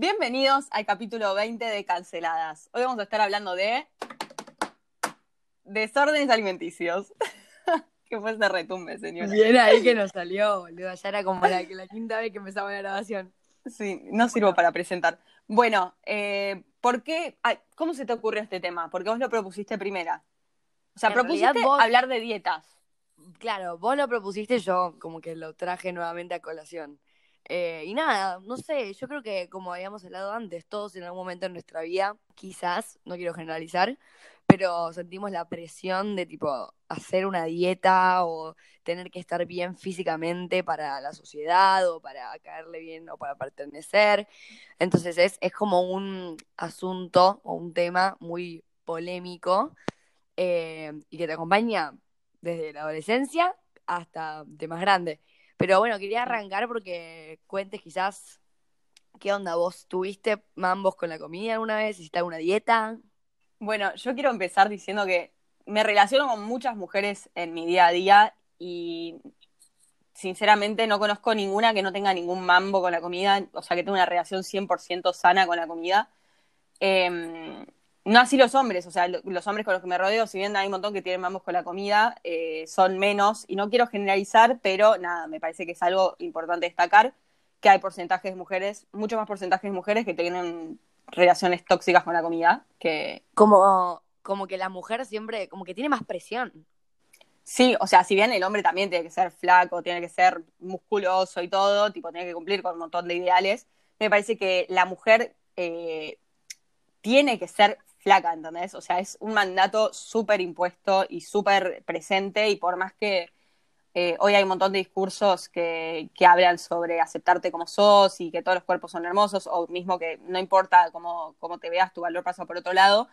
Bienvenidos al capítulo 20 de Canceladas. Hoy vamos a estar hablando de desórdenes alimenticios. que fue ese retumbe, señora. Bien ahí que nos salió, boludo. Ya era como la, la quinta vez que empezaba la grabación. Sí, no sirvo para presentar. Bueno, eh, ¿por qué? ay, ¿Cómo se te ocurrió este tema? Porque vos lo propusiste primera. O sea, En propusiste vos- hablar de dietas. Claro, vos lo propusiste, yo como que lo traje nuevamente a colación. Eh, y nada, no sé, yo creo que como habíamos hablado antes, todos en algún momento en nuestra vida, quizás, no quiero generalizar, pero sentimos la presión de tipo hacer una dieta o tener que estar bien físicamente para la sociedad o para caerle bien o para pertenecer. Entonces es, es como un asunto o un tema muy polémico eh, y que te acompaña desde la adolescencia hasta de más grande. Pero bueno, quería arrancar porque cuentes quizás qué onda vos. ¿Tuviste mambos con la comida alguna vez? ¿Hiciste alguna dieta? Bueno, yo quiero empezar diciendo que me relaciono con muchas mujeres en mi día a día y sinceramente no conozco ninguna que no tenga ningún mambo con la comida, o sea, que tenga una relación 100% sana con la comida. Eh, no así los hombres, o sea, lo- los hombres con los que me rodeo, si bien hay un montón que tienen mambos con la comida, eh, son menos, y no quiero generalizar, pero nada, me parece que es algo importante destacar, que hay porcentajes de mujeres, mucho más porcentajes de mujeres que tienen relaciones tóxicas con la comida, que Como, como que la mujer siempre, como que tiene más presión. Sí, o sea, si bien el hombre también tiene que ser flaco, tiene que ser musculoso y todo, tipo, tiene que cumplir con un montón de ideales, me parece que la mujer eh, tiene que ser flaca, ¿entendés? O sea, es un mandato súper impuesto y súper presente y por más que eh, hoy hay un montón de discursos que, que hablan sobre aceptarte como sos y que todos los cuerpos son hermosos o mismo que no importa cómo, cómo te veas, tu valor pasa por otro lado,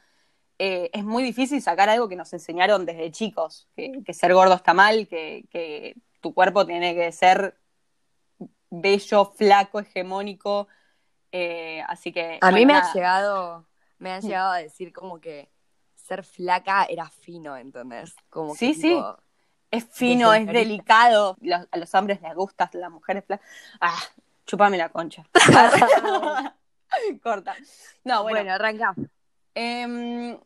eh, es muy difícil sacar algo que nos enseñaron desde chicos, que, que ser gordo está mal, que, que tu cuerpo tiene que ser bello, flaco, hegemónico. eh, así que. A mí me nada. ha llegado, me han Mm. llegado a decir como que ser flaca era fino, ¿entendés? Como que Sí, sí. Es fino, es delicado. Los- a los hombres les gusta, las mujeres flacas. Ah, chupame la concha. Corta. No, bueno. bueno, arranca. Em,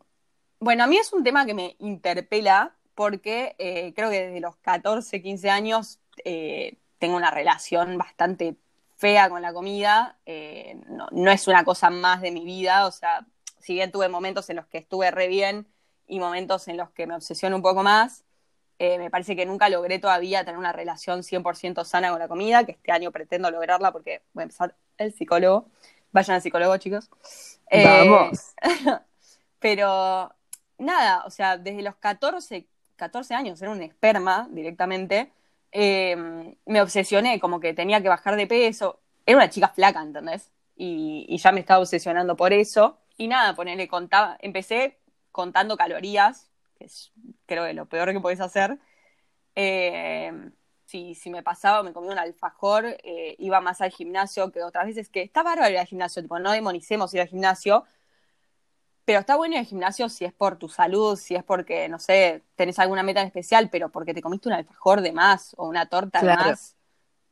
bueno, a mí es un tema que me interpela porque eh, creo que desde los 14, 15 años eh, tengo una relación bastante fea con la comida. Eh, no, no es una cosa más de mi vida, o sea, si bien tuve momentos en los que estuve re bien y momentos en los que me obsesiono un poco más, eh, me parece que nunca logré todavía tener una relación 100% sana con la comida, que este año pretendo lograrla porque voy a empezar el psicólogo. Vayan al psicólogo, chicos. Eh, Vamos. pero nada, o sea, desde los 14, 14 años, era un esperma directamente, eh, me obsesioné, como que tenía que bajar de peso. Era una chica flaca, ¿entendés? Y, y ya me estaba obsesionando por eso. Y nada, ponerle contaba, empecé contando calorías, que es creo que lo peor que podés hacer. Eh, si, si me pasaba, me comía un alfajor, eh, iba más al gimnasio que otras veces, que está bárbaro ir al gimnasio, tipo, no demonicemos ir al gimnasio, pero está bueno ir al gimnasio si es por tu salud, si es porque, no sé, tenés alguna meta en especial, pero porque te comiste un alfajor de más o una torta Claro. de más.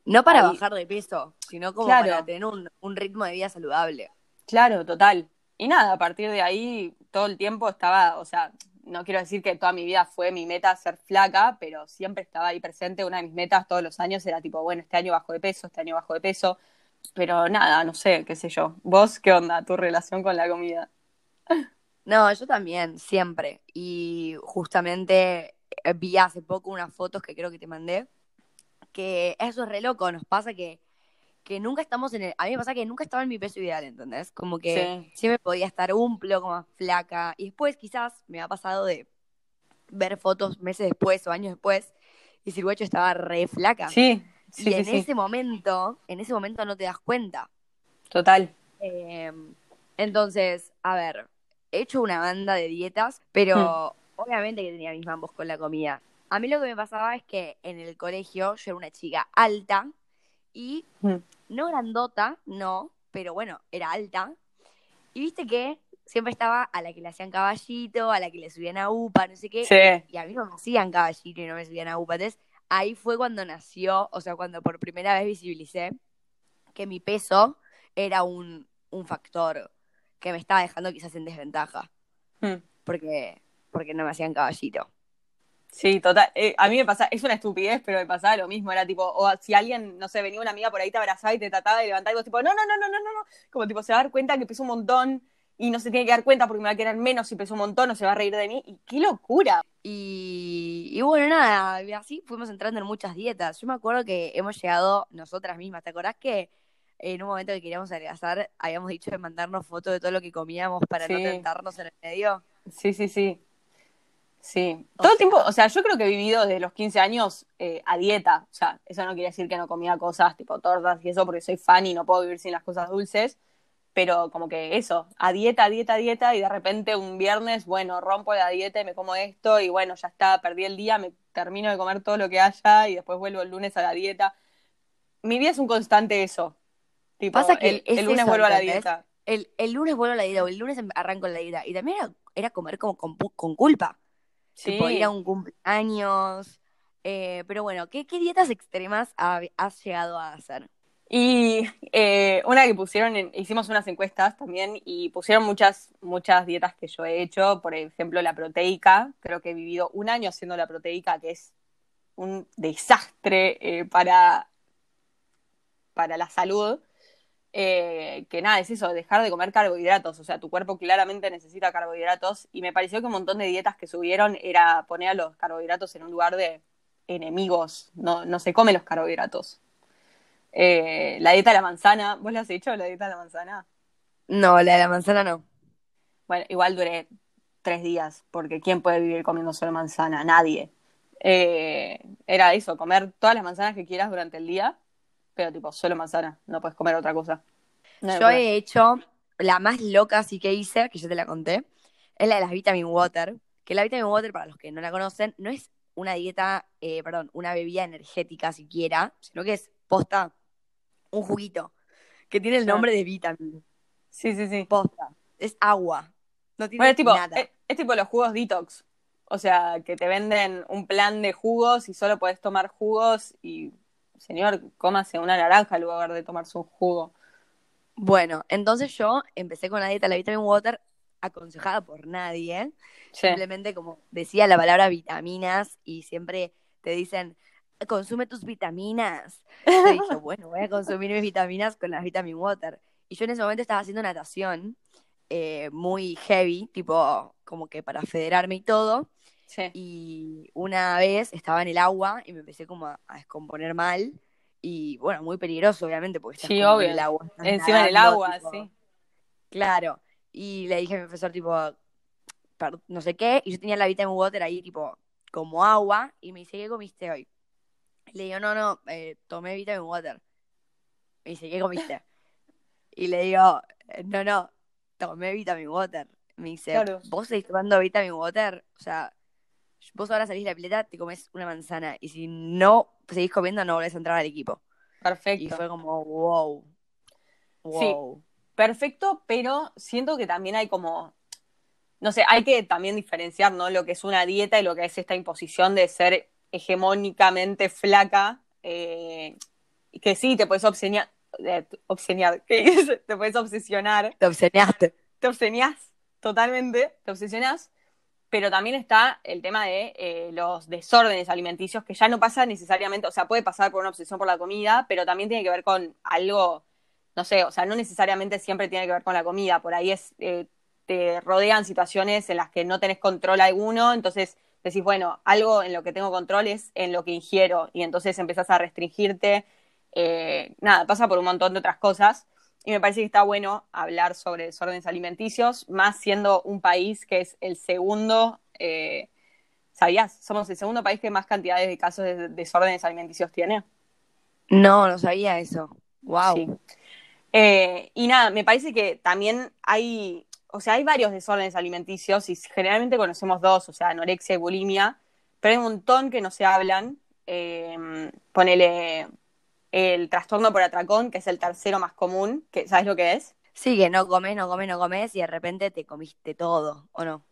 No para Ahí. bajar de peso, sino como Claro. para tener un, un ritmo de vida saludable. Claro, total. Y nada, a partir de ahí todo el tiempo estaba, o sea, no quiero decir que toda mi vida fue mi meta ser flaca, pero siempre estaba ahí presente. Una de mis metas todos los años era tipo, bueno, este año bajo de peso, este año bajo de peso. Pero nada, no sé, qué sé yo. ¿Vos qué onda tu relación con la comida? No, yo también, siempre. Y justamente eh, vi hace poco unas fotos que creo que te mandé, que eso es re loco, nos pasa que, que nunca estamos en el... A mí me pasa que nunca estaba en mi peso ideal, ¿entendés? Como que Sí. siempre podía estar un poco más flaca. Y después quizás me ha pasado de ver fotos meses después o años después y decir, guacho, estaba re flaca. Sí, sí, y en sí. ese momento, en ese momento no te das cuenta. Total. Eh, entonces, a ver, he hecho una banda de dietas, pero obviamente que tenía mis mambos con la comida. A mí lo que me pasaba es que en el colegio yo era una chica alta y Mm. no grandota, no, pero bueno, era alta. Y viste que siempre estaba a la que le hacían caballito, a la que le subían a UPA, no sé qué. Sí. Y a mí no me hacían caballito y no me subían a UPA. Entonces, ahí fue cuando nació, o sea, cuando por primera vez visibilicé que mi peso era un un factor que me estaba dejando quizás en desventaja. Hmm. Porque, porque no me hacían caballito. Sí, total. Eh, a mí me pasa, es una estupidez, pero me pasaba lo mismo. Era tipo, o si alguien, no sé, venía una amiga por ahí, te abrazaba y te trataba de levantar y vos tipo, no, no, no, no, no, no, no. Como tipo, se va a dar cuenta que peso un montón y no se tiene que dar cuenta porque me va a querer menos si peso un montón o se va a reír de mí. Y qué locura. Y, y bueno, nada, así fuimos entrando en muchas dietas. Yo me acuerdo que hemos llegado nosotras mismas. ¿Te acordás que en un momento que queríamos adelgazar habíamos dicho de mandarnos fotos de todo lo que comíamos para no tentarnos en el medio? Sí, sí, sí. Sí. O Todo el sea- tiempo, o sea, yo creo que he vivido desde los 15 años eh, a dieta. O sea, eso no quiere decir que no comía cosas tipo tortas y eso, porque soy fan y no puedo vivir sin las cosas dulces. Pero como que eso, a dieta, a dieta, a dieta, y de repente un viernes, bueno, rompo la dieta y me como esto, y bueno, ya está, perdí el día, me termino de comer todo lo que haya, y después vuelvo el lunes a la dieta. Mi vida es un constante eso. Tipo, Pasa que el, el lunes eso, vuelvo a la dieta. El, el lunes vuelvo a la dieta, o el lunes arranco la dieta. Y también era, era comer como con, con culpa. Sí. Tipo, ir a un cumpleaños. Eh, pero bueno, ¿qué, qué dietas extremas ha- has llegado a hacer? Y eh, una que pusieron, en- hicimos unas encuestas también y pusieron muchas, muchas dietas que yo he hecho, por ejemplo la proteica, creo que he vivido un año haciendo la proteica, que es un desastre eh, para, para la salud. Eh, que nada, es eso, dejar de comer carbohidratos, o sea, tu cuerpo claramente necesita carbohidratos y me pareció que un montón de dietas que subieron era poner a los carbohidratos en un lugar de enemigos, no, no se come los carbohidratos. Eh, la dieta de la manzana, ¿vos la has hecho, la dieta de la manzana? No, la de la manzana no. Bueno, igual duré tres días, porque ¿quién puede vivir comiendo solo manzana? Nadie. Eh, era eso, comer todas las manzanas que quieras durante el día, pero tipo, solo manzana, no puedes comer otra cosa. Yo he hecho la más loca sí que hice, que yo te la conté, es la de las Vitamin Water. Que la Vitamin Water, para los que no la conocen, no es una dieta, eh, perdón, una bebida energética siquiera, sino que es posta un juguito que tiene el nombre de vitamin. Sí, sí, sí. Posta. Es agua. No tiene Bueno, es tipo, nada. es, es tipo los jugos detox. O sea, que te venden un plan de jugos y solo podés tomar jugos y, señor, cómase una naranja en lugar de tomarse un jugo. Bueno, entonces yo empecé con la dieta de la Vitamin Water aconsejada por nadie. Sí. Simplemente como decía la palabra vitaminas y siempre te dicen, consume tus vitaminas. Yo dije, bueno, voy a consumir mis vitaminas con las Vitamin Water. Y yo en ese momento estaba haciendo natación eh, muy heavy, tipo como que para federarme y todo. Sí. Y una vez estaba en el agua y me empecé como a, a descomponer mal. Y bueno, muy peligroso, obviamente, porque estás Sí, como obvio. en el agua. Encima en el nadando, agua, tipo, sí. Claro. Y le dije a mi profesor, tipo, no sé qué, y yo tenía la Vitamin Water ahí, tipo, como agua, y me dice, ¿qué comiste hoy? Le digo, no, no, eh, tomé Vitamin Water. Me dice, ¿qué comiste? Y le digo, "Eh, no, no, tomé Vitamin Water. Me dice, Claro. ¿vos seguís tomando Vitamin Water? O sea, vos ahora salís de la pileta, te comes una manzana, y si no seguís comiendo, no volvés a entrar al equipo. Y Perfecto. fue como, wow. Wow. Perfecto, pero siento que también hay como, no sé, hay que también diferenciar, ¿no? Lo que es una dieta y lo que es esta imposición de ser hegemónicamente flaca, eh, que sí, te puedes obsesionar, obsesionar, ¿qué dices? Te puedes obsesionar, Te obsesionaste. te obsenias totalmente, te obsesionas, pero también está el tema de eh, los desórdenes alimenticios, que ya no pasa necesariamente, o sea, puede pasar por una obsesión por la comida, pero también tiene que ver con algo, no sé, o sea, no necesariamente siempre tiene que ver con la comida, por ahí es, eh, te rodean situaciones en las que no tenés control alguno, entonces decís, bueno, algo en lo que tengo control es en lo que ingiero, y entonces empezás a restringirte, eh, nada, pasa por un montón de otras cosas. Y me parece que está bueno hablar sobre desórdenes alimenticios, más siendo un país que es el segundo, eh, ¿sabías? Somos el segundo país que más cantidades de casos de desórdenes alimenticios tiene. No, no sabía eso. Wow. Sí. Eh, y nada, me parece que también hay, o sea, hay varios desórdenes alimenticios y generalmente conocemos dos, o sea, anorexia y bulimia, pero hay un montón que no se hablan. Eh, ponele el trastorno por atracón, que es el tercero más común, que ¿sabes lo que es? Sí, que no comes, no comes, no comes y de repente te comiste todo, ¿o no?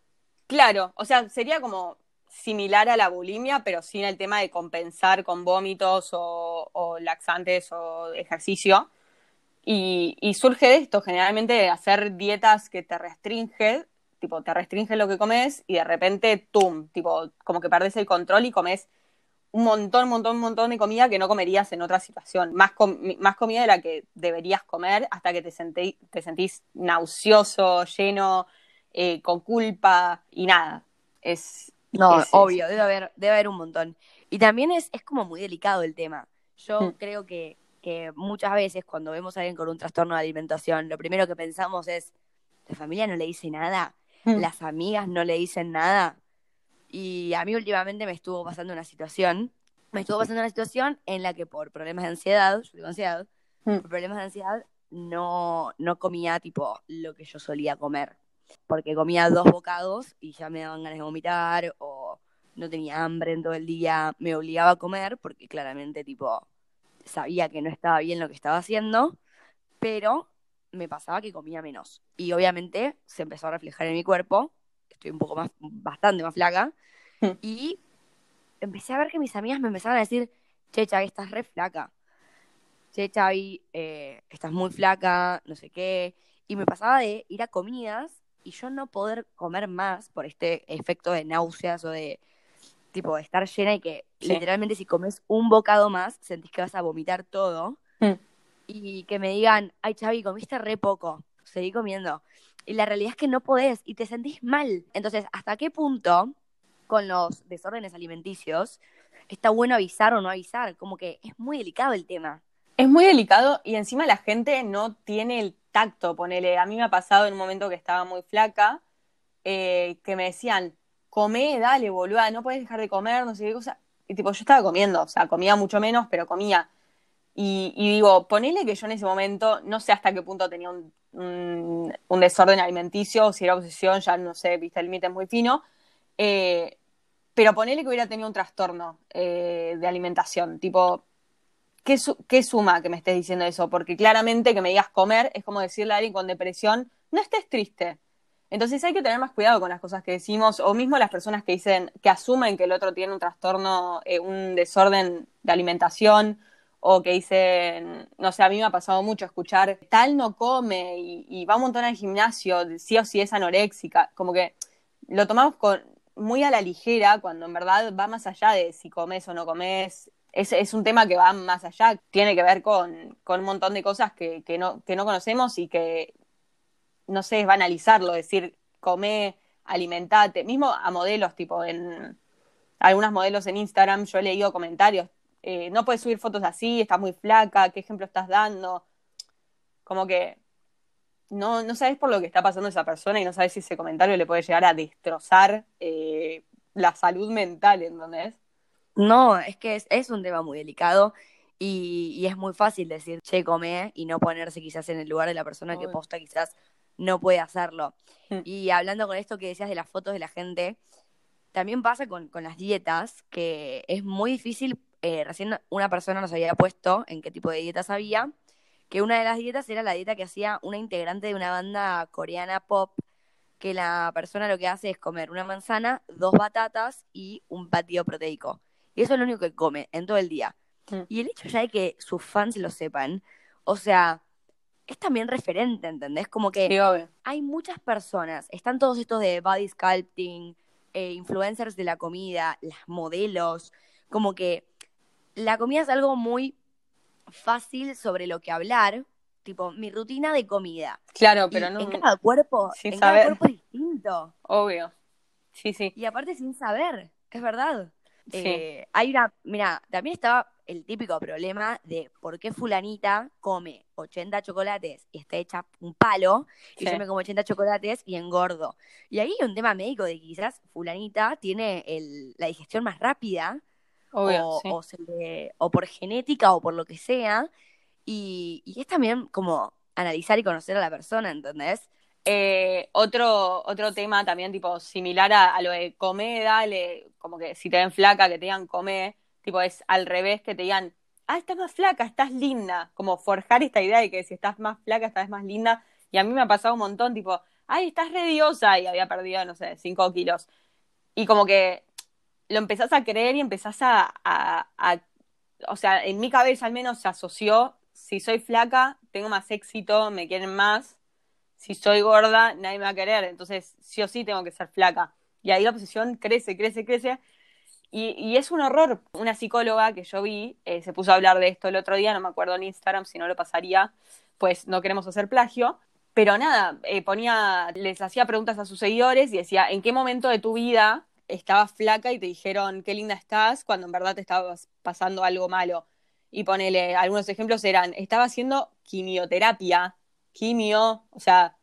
Claro, o sea, sería como similar a la bulimia, pero sin el tema de compensar con vómitos o, o laxantes o ejercicio. Y, y surge de esto, generalmente de hacer dietas que te restringen, tipo, te restringen lo que comes y de repente, tum, tipo, como que perdés el control y comes un montón, un montón, un montón de comida que no comerías en otra situación. Más, más comida de la que deberías comer hasta que te, te sentís nauseoso, lleno, eh, con culpa y nada. Es. No, obvio, debe haber, debe haber un montón. Y también es, es como muy delicado el tema. Yo mm. creo que, que muchas veces cuando vemos a alguien con un trastorno de alimentación, lo primero que pensamos es, la familia no le dice nada, mm. las amigas no le dicen nada. Y a mí últimamente me estuvo pasando una situación, me estuvo pasando una situación en la que por problemas de ansiedad, yo tengo ansiedad, mm. por problemas de ansiedad no, no comía tipo lo que yo solía comer. Porque comía dos bocados y ya me daban ganas de vomitar o no tenía hambre en todo el día, me obligaba a comer porque claramente tipo sabía que no estaba bien lo que estaba haciendo, pero me pasaba que comía menos. Y obviamente se empezó a reflejar en mi cuerpo estoy un poco más, bastante más flaca. Hmm. y empecé a ver que mis amigas me empezaban a decir, che, Chavi, estás re flaca. Che, Chavi, eh, estás muy flaca, no sé qué. Y me pasaba de ir a comidas y yo no poder comer más por este efecto de náuseas o de tipo de estar llena y que literalmente si comes un bocado más sentís que vas a vomitar todo. Hmm. Y que me digan, ay Chavi, comiste re poco, seguí comiendo. Y la realidad es que no podés y te sentís mal. Entonces, ¿hasta qué punto con los desórdenes alimenticios está bueno avisar o no avisar? Como que es muy delicado el tema. Es muy delicado y encima la gente no tiene el tacto, ponele. A mí me ha pasado en un momento que estaba muy flaca, eh, que me decían, come, dale, boluda, no puedes dejar de comer, no sé qué cosa. Y tipo, yo estaba comiendo, o sea, comía mucho menos, pero comía. Y, digo, ponele que yo en ese momento, no sé hasta qué punto tenía un, un, desorden alimenticio, o si era obsesión, ya no sé, viste, el límite es muy fino. Eh, pero ponele que hubiera tenido un trastorno eh, de alimentación, tipo, ¿qué, ¿qué, suma que me estés diciendo eso? Porque claramente que me digas comer es como decirle a alguien con depresión, no estés triste. Entonces hay que tener más cuidado con las cosas que decimos, o mismo las personas que dicen, que asumen que el otro tiene un trastorno, eh, un desorden de alimentación, o que dicen, no sé, a mí me ha pasado mucho escuchar, tal no come y, va un montón al gimnasio, sí o sí es anoréxica, como que lo tomamos con, muy a la ligera cuando en verdad va más allá de si comes o no comes. Es, es un tema que va más allá, tiene que ver con, con un montón de cosas que, que, no, que no conocemos y que, no sé, es banalizarlo, decir, come, alimentate, mismo a modelos, tipo en algunos modelos en Instagram, yo he leído comentarios eh, no puedes subir fotos así, estás muy flaca, qué ejemplo estás dando. Como que no, no sabes por lo que está pasando esa persona y no sabes si ese comentario le puede llegar a destrozar eh, la salud mental, ¿entendés? No, es que es, un tema muy delicado y, es muy fácil decir, che, come y no ponerse quizás en el lugar de la persona que posta quizás no puede hacerlo. Mm. Y hablando con esto que decías de las fotos de la gente, también pasa con, con las dietas, que es muy difícil eh, recién una persona nos había puesto en qué tipo de dietas había, que una de las dietas era la dieta que hacía una integrante de una banda coreana pop, que la persona lo que hace es comer una manzana, dos batatas y un batido proteico. Y eso es lo único que come en todo el día. Mm. Y el hecho ya de que sus fans lo sepan, o sea, es también referente, ¿entendés? Como que hay muchas personas, están todos estos de body sculpting, eh, influencers de la comida, las modelos, como que la comida es algo muy fácil sobre lo que hablar, tipo mi rutina de comida. Claro, pero no. En cada cuerpo, en cada cuerpo es distinto. Obvio. Sí, sí. Y aparte sin saber, es verdad. Sí. Eh, hay una, mira, también estaba el típico problema de por qué fulanita come 80 chocolates y está hecha un palo, y yo me como 80 chocolates y engordo. Y ahí hay un tema médico de quizás fulanita tiene el, la digestión más rápida, o, por genética o por lo que sea. Y, es también como analizar y conocer a la persona, ¿entendés? Eh, otro, otro tema también tipo similar a, lo de comer, dale, como que si te ven flaca, que te digan comer, tipo es al revés, que te digan, ah, estás más flaca, estás linda, como forjar esta idea de que si estás más flaca, estás más linda, y a mí me ha pasado un montón, tipo, ay, estás rediosa, y había perdido, no sé, 5 kilos, y como que lo empezás a creer y empezás a, o sea, en mi cabeza al menos se asoció, si soy flaca, tengo más éxito, me quieren más. Si soy gorda, nadie me va a querer. Entonces, sí o sí tengo que ser flaca. Y ahí la obsesión crece, crece, crece. Y, es un horror. Una psicóloga que yo vi eh, se puso a hablar de esto el otro día, no me acuerdo en Instagram, si no lo pasaría, pues no queremos hacer plagio. Pero nada, eh, ponía, les hacía preguntas a sus seguidores y decía, ¿en qué momento de tu vida estabas flaca y te dijeron qué linda estás cuando en verdad te estabas pasando algo malo? Y ponele, algunos ejemplos eran, estaba haciendo quimioterapia, quimio, o sea,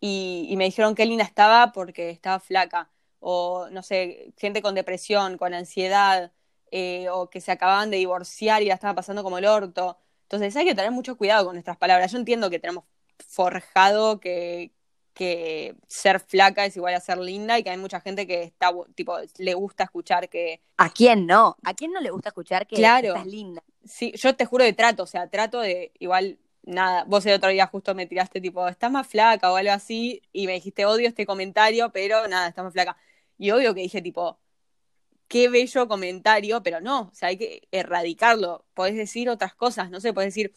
y, y me dijeron qué linda estaba porque estaba flaca. O, no sé, gente con depresión, con ansiedad, eh, o que se acababan de divorciar y la estaban pasando como el orto. Entonces hay que tener mucho cuidado con nuestras palabras. Yo entiendo que tenemos forjado que, que ser flaca es igual a ser linda y que hay mucha gente que está, tipo, le gusta escuchar que... ¿A quién no? ¿A quién no le gusta escuchar que Claro. estás linda? Sí, yo te juro de trato, o sea, trato de igual, nada, vos el otro día justo me tiraste tipo, estás más flaca o algo así, y me dijiste, odio este comentario, pero nada, estás más flaca. Y obvio que dije tipo, qué bello comentario, pero no, o sea, hay que erradicarlo. Podés decir otras cosas, no sé, podés decir,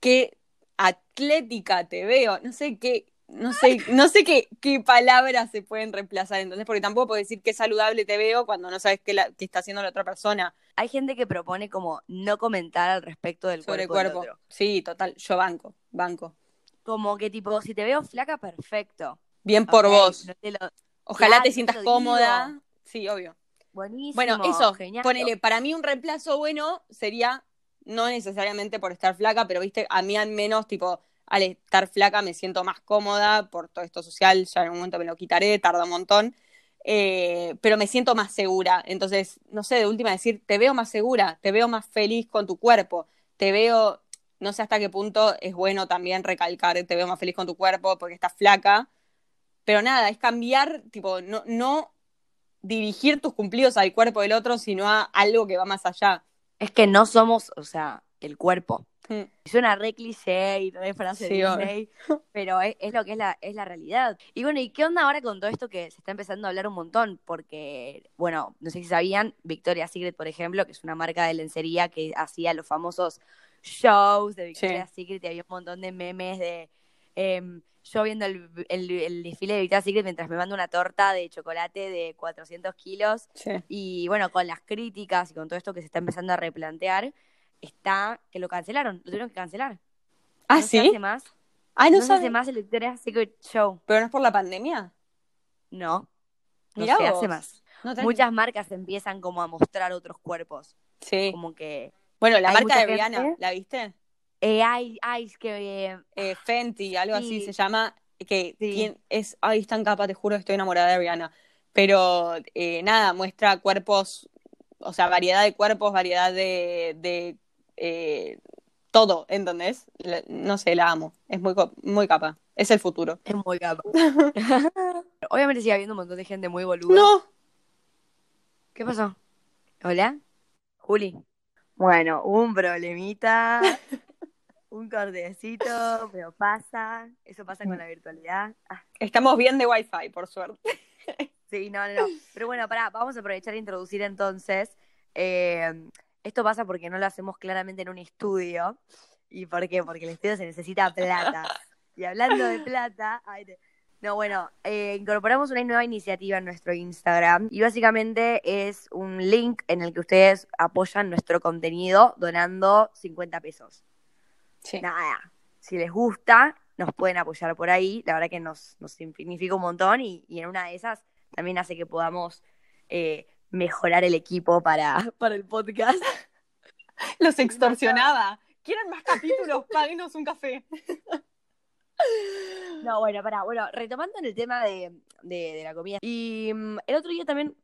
qué atlética te veo, no sé qué, no sé, no sé qué, qué palabras se pueden reemplazar, entonces, porque tampoco puedes decir qué saludable te veo cuando no sabes qué, la- qué está haciendo la otra persona Hay gente que propone como no comentar al respecto del sobre cuerpo, cuerpo. del otro. Sí, total, yo banco, banco. Como que tipo, si te veo flaca, perfecto. Bien por vos. no te lo- Ojalá Claro, te sientas te cómoda. digo. Sí, obvio. Buenísimo. Bueno, eso, genial. ponele, para mí un reemplazo bueno sería, no necesariamente por estar flaca, pero viste, a mí al menos, tipo, al estar flaca me siento más cómoda por todo esto social, ya en un momento me lo quitaré, tarda un montón, eh, pero me siento más segura. Entonces, no sé, de última decir, te veo más segura, te veo más feliz con tu cuerpo, te veo, no sé hasta qué punto es bueno también recalcar, te veo más feliz con tu cuerpo porque estás flaca, pero nada, es cambiar, tipo, no, no dirigir tus cumplidos al cuerpo del otro, sino a algo que va más allá. Es que no somos, o sea, el cuerpo. Mm. Suena re cliché y re frase Sí, de. Disney, pero es, es lo que es la, es la realidad. Y bueno, ¿y qué onda ahora con todo esto que se está empezando a hablar un montón? Porque, bueno, no sé si sabían, Victoria's Secret, por ejemplo, que es una marca de lencería que hacía los famosos shows de Victoria's Secret y había un montón de memes de em, yo viendo el, el- el desfile de Victoria's Secret mientras me mando una torta de chocolate de 400 kilos Sí. y bueno, con las críticas y con todo esto que se está empezando a replantear, está que lo cancelaron, lo tuvieron que cancelar. Ah, no se sí. hace más, Ah, no, no, se hace más el Victoria's Secret Show. Pero no es por la pandemia. No, no Mirá se vos. hace más. No. Muchas marcas empiezan como a mostrar otros cuerpos, Sí. como que Bueno, la marca de gente- Rihanna, ¿la viste? eh, hay, hay que eh, Eh, Fenty, algo así Sí. se llama. Que Sí. tien- es. Ay, es tan capa, te juro, estoy enamorada de Rihanna. Pero eh, nada, muestra cuerpos, o sea, variedad de cuerpos, variedad de. de eh, todo, ¿entendés? La- no sé, la amo. Es muy, muy capa. Es el futuro. es muy capa. Obviamente sigue habiendo un montón de gente muy boluda. No. ¿Qué pasó? ¿Hola? Juli. Bueno, un problemita, un cortecito, pero pasa. Eso pasa con la virtualidad. Ah, Estamos bien de Wi-Fi, por suerte. sí, no, no, no. Pero bueno, pará, vamos a aprovechar e introducir entonces. eh, esto pasa porque no lo hacemos claramente en un estudio. ¿Y por qué? Porque el estudio se necesita plata. Y hablando de plata, no, bueno, eh, incorporamos una nueva iniciativa en nuestro Instagram y básicamente es un link en el que ustedes apoyan nuestro contenido donando 50 pesos. Sí. Nada, si les gusta, nos pueden apoyar por ahí. La verdad que nos, nos significa un montón y, y en una de esas también hace que podamos eh, mejorar el equipo para, para el podcast. Los extorsionaba. ¿Quieren más capítulos? Páguenos un café. No, bueno, pará, bueno, retomando en el tema de, de- de la comida. Y mm, el otro día también,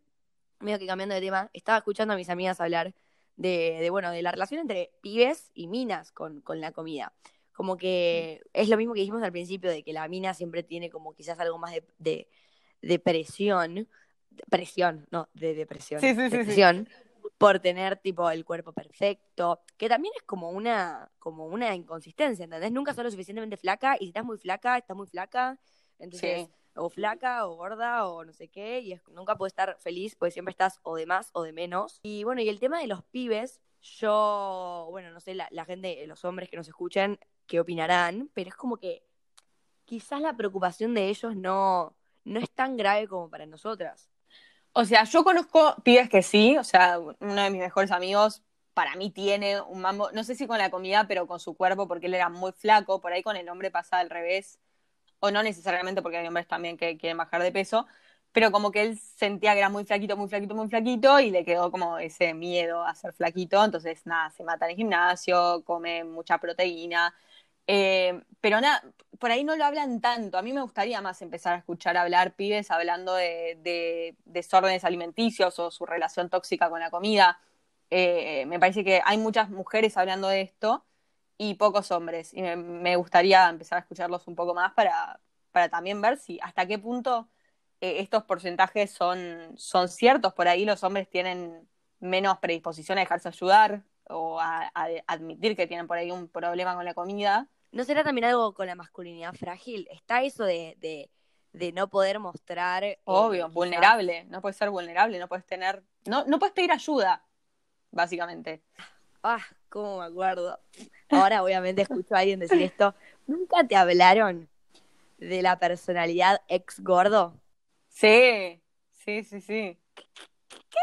medio que cambiando de tema, estaba escuchando a mis amigas hablar de, de, bueno, de la relación entre pibes y minas con, con la comida. Como que es lo mismo que dijimos al principio, de que la mina siempre tiene como quizás algo más de, de presión. Presión, no, de depresión. Sí, sí, sí, sí. depresión por tener tipo el cuerpo perfecto, que también es como una, como una inconsistencia, ¿entendés? Nunca sos lo suficientemente flaca y si estás muy flaca, estás muy flaca, entonces, Sí. o flaca o gorda o no sé qué, y es- nunca puedes estar feliz, porque siempre estás o de más o de menos. Y bueno, y el tema de los pibes, yo, bueno, no sé, la, la gente, los hombres que nos escuchan, qué opinarán, pero es como que quizás la preocupación de ellos no, no es tan grave como para nosotras. O sea, yo conozco pibes que sí, o sea, uno de mis mejores amigos para mí tiene un mambo, no sé si con la comida, pero con su cuerpo, porque él era muy flaco, por ahí con el hombre pasa al revés, o no necesariamente porque hay hombres también que quieren bajar de peso, pero como que él sentía que era muy flaquito, muy flaquito, muy flaquito, y le quedó como ese miedo a ser flaquito, entonces nada, se mata en el gimnasio, come mucha proteína, eh, pero nada, por ahí no lo hablan tanto. A mí me gustaría más empezar a escuchar hablar pibes hablando de, desórdenes alimenticios o su relación tóxica con la comida. Eh, me parece que hay muchas mujeres hablando de esto y pocos hombres. Y me, gustaría empezar a escucharlos un poco más para, para también ver si hasta qué punto eh, estos porcentajes son, son ciertos. Por ahí los hombres tienen menos predisposición a dejarse ayudar o a, admitir que tienen por ahí un problema con la comida. ¿No será también algo con la masculinidad frágil? Está eso de, de, no poder mostrar. Eh, Obvio, vulnerable. No puedes ser vulnerable, no puedes tener. No, no puedes pedir ayuda, básicamente. Ah, cómo me acuerdo. Ahora, obviamente, escucho a alguien decir esto. ¿Nunca te hablaron de la personalidad ex gordo? Sí, sí, sí, sí. ¿Qué?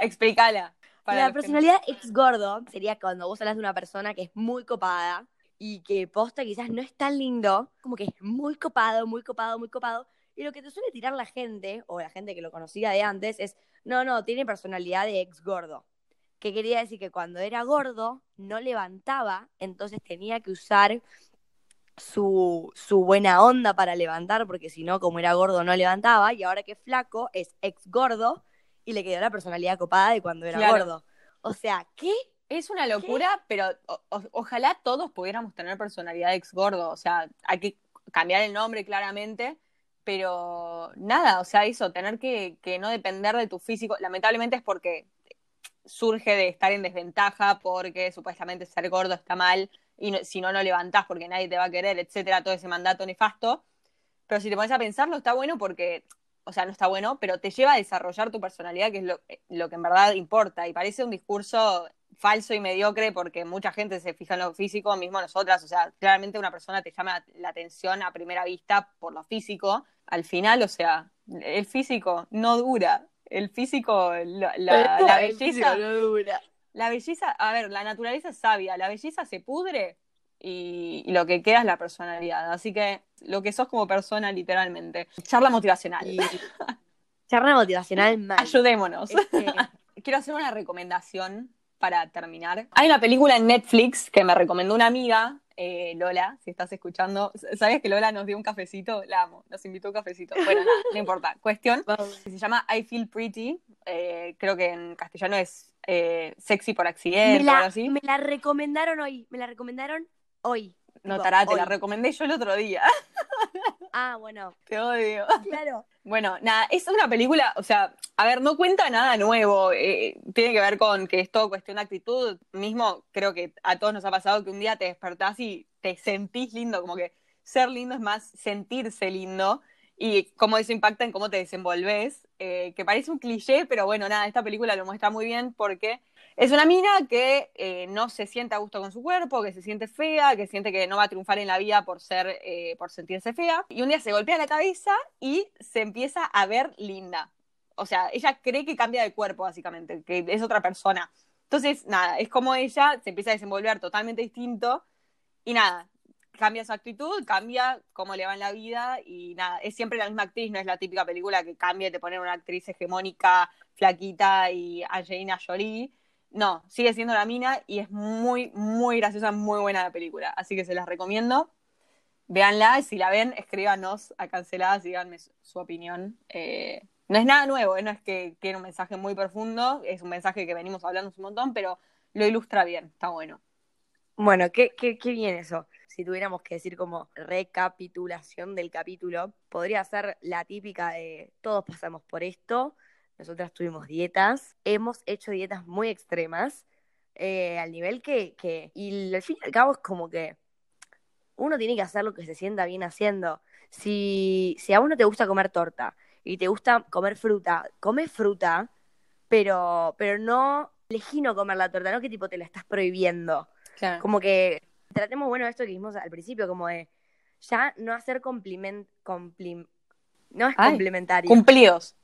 Explícala la personalidad ex gordo sería cuando vos hablas de una persona que es muy copada y que posta quizás no es tan lindo, como que es muy copado, muy copado, muy copado. Y lo que te suele tirar la gente, o la gente que lo conocía de antes, es, no, no, tiene personalidad de ex gordo. Que quería decir que cuando era gordo no levantaba, entonces tenía que usar su, su buena onda para levantar, porque si no, como era gordo, no levantaba. Y ahora que es flaco, es ex gordo, y le quedó la personalidad copada de cuando era gordo. O sea, ¿qué? Es una locura, pero ojalá todos pudiéramos tener personalidad ex gordo. O sea, hay que cambiar el nombre claramente, pero nada, o sea, eso, tener que, que no depender de tu físico, lamentablemente es porque surge de estar en desventaja, porque supuestamente ser gordo está mal, y si no, no levantás porque nadie te va a querer, etcétera, todo ese mandato nefasto. Pero si te pones a pensarlo, está bueno porque o sea, no está bueno, pero te lleva a desarrollar tu personalidad, que es lo, lo, que en verdad importa. Y parece un discurso falso y mediocre porque mucha gente se fija en lo físico, mismo nosotras. O sea, claramente una persona te llama la atención a primera vista por lo físico. Al final, o sea, el físico no dura. El físico, la, la belleza. No dura. La belleza, a ver, la naturaleza es sabia. La belleza se pudre y, lo que queda es la personalidad. Así que lo que sos como persona, literalmente. Charla motivacional. Charla motivacional mal. Ayudémonos. Quiero hacer una recomendación para terminar. Hay una película en Netflix que me recomendó una amiga, eh, Lola, si estás escuchando. ¿Sabes que Lola nos dio un cafecito? La amo, nos invitó un cafecito. Bueno, nada, no importa. Cuestión, se llama I Feel Pretty. Eh, creo que en castellano es eh, Sexy por accidente me la, o algo así. Me la recomendaron hoy, me la recomendaron hoy. No, Tará, te la recomendé yo el otro día. Ah, bueno. Te odio. Claro. Bueno, nada, es una película, o sea, a ver, no cuenta nada nuevo. Eh, tiene que ver con que es todo cuestión de actitud. Mismo creo que a todos nos ha pasado que un día te despertás y te sentís lindo, como que ser lindo es más sentirse lindo y cómo eso impacta en cómo te desenvolves, eh, que parece un cliché, pero bueno, nada, esta película lo muestra muy bien porque es una mina que eh, no se siente a gusto con su cuerpo, que se siente fea, que siente que no va a triunfar en la vida por ser, eh, por sentirse fea. Y un día se golpea la cabeza y se empieza a ver linda. O sea, ella cree que cambia de cuerpo, básicamente, que es otra persona. Entonces, nada, es como ella se empieza a desenvolver totalmente distinto. Y nada, cambia su actitud, cambia cómo le va en la vida y nada, es siempre la misma actriz, no es la típica película que cambia y te pone una actriz hegemónica, flaquita y Angelina Jolie, no, sigue siendo la mina y es muy, muy graciosa, muy buena la película. Así que se las recomiendo. Véanla y si la ven, escríbanos a canceladas y díganme su, opinión. Eh, no es nada nuevo, ¿eh? no es que tiene un mensaje muy profundo, es un mensaje que venimos hablando un montón, pero lo ilustra bien, está bueno. Bueno, qué, qué, qué bien eso. Si tuviéramos que decir como recapitulación del capítulo, podría ser la típica de todos pasamos por esto, nosotras tuvimos dietas, hemos hecho dietas muy extremas, eh, al nivel que, que, y al fin y al cabo es como que uno tiene que hacer lo que se sienta bien haciendo. Si, si a uno te gusta comer torta y te gusta comer fruta, come fruta, pero, pero no elegí no comer la torta, no que tipo te la estás prohibiendo. Claro. Como que tratemos, bueno, esto que dijimos al principio, como de ya no hacer compliment, complim, no es Ay, complementario. Cumplidos.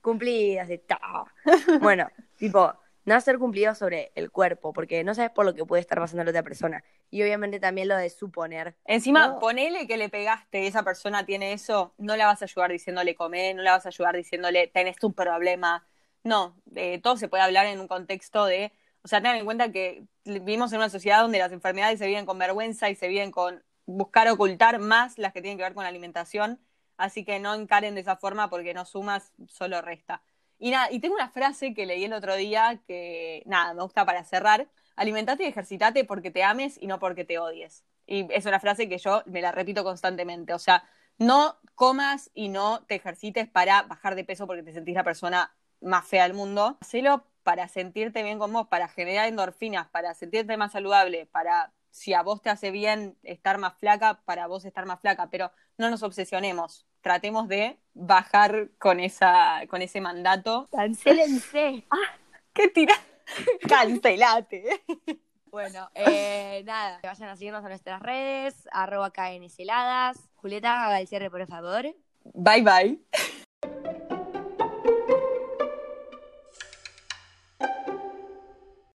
cumplidas de ta. Bueno, tipo, no hacer cumplidos sobre el cuerpo, porque no sabes por lo que puede estar pasando a la otra persona. Y obviamente también lo de suponer. Encima, No. ponele que le pegaste y esa persona tiene eso, no la vas a ayudar diciéndole comer, no la vas a ayudar diciéndole tenés tu problema. No, eh, todo se puede hablar en un contexto de, o sea, tengan en cuenta que vivimos en una sociedad donde las enfermedades se viven con vergüenza y se viven con buscar ocultar más las que tienen que ver con la alimentación, así que no encaren de esa forma porque no sumas, solo resta. Y nada, y tengo una frase que leí el otro día que, nada, me gusta para cerrar. Alimentate y ejercitate porque te ames y no porque te odies. Y es una frase que yo me la repito constantemente. O sea, no comas y no te ejercites para bajar de peso porque te sentís la persona más fea del mundo. Hacelo para sentirte bien con vos, para generar endorfinas, para sentirte más saludable, para si a vos te hace bien estar más flaca, para vos estar más flaca, pero no nos obsesionemos. Tratemos de bajar con esa con ese mandato. Cancélense. ¿Qué tira? Cancelate. Bueno, eh, nada, que vayan a seguirnos a nuestras redes, arroba KNCeladas. Julieta, haga el cierre, por favor. Bye bye.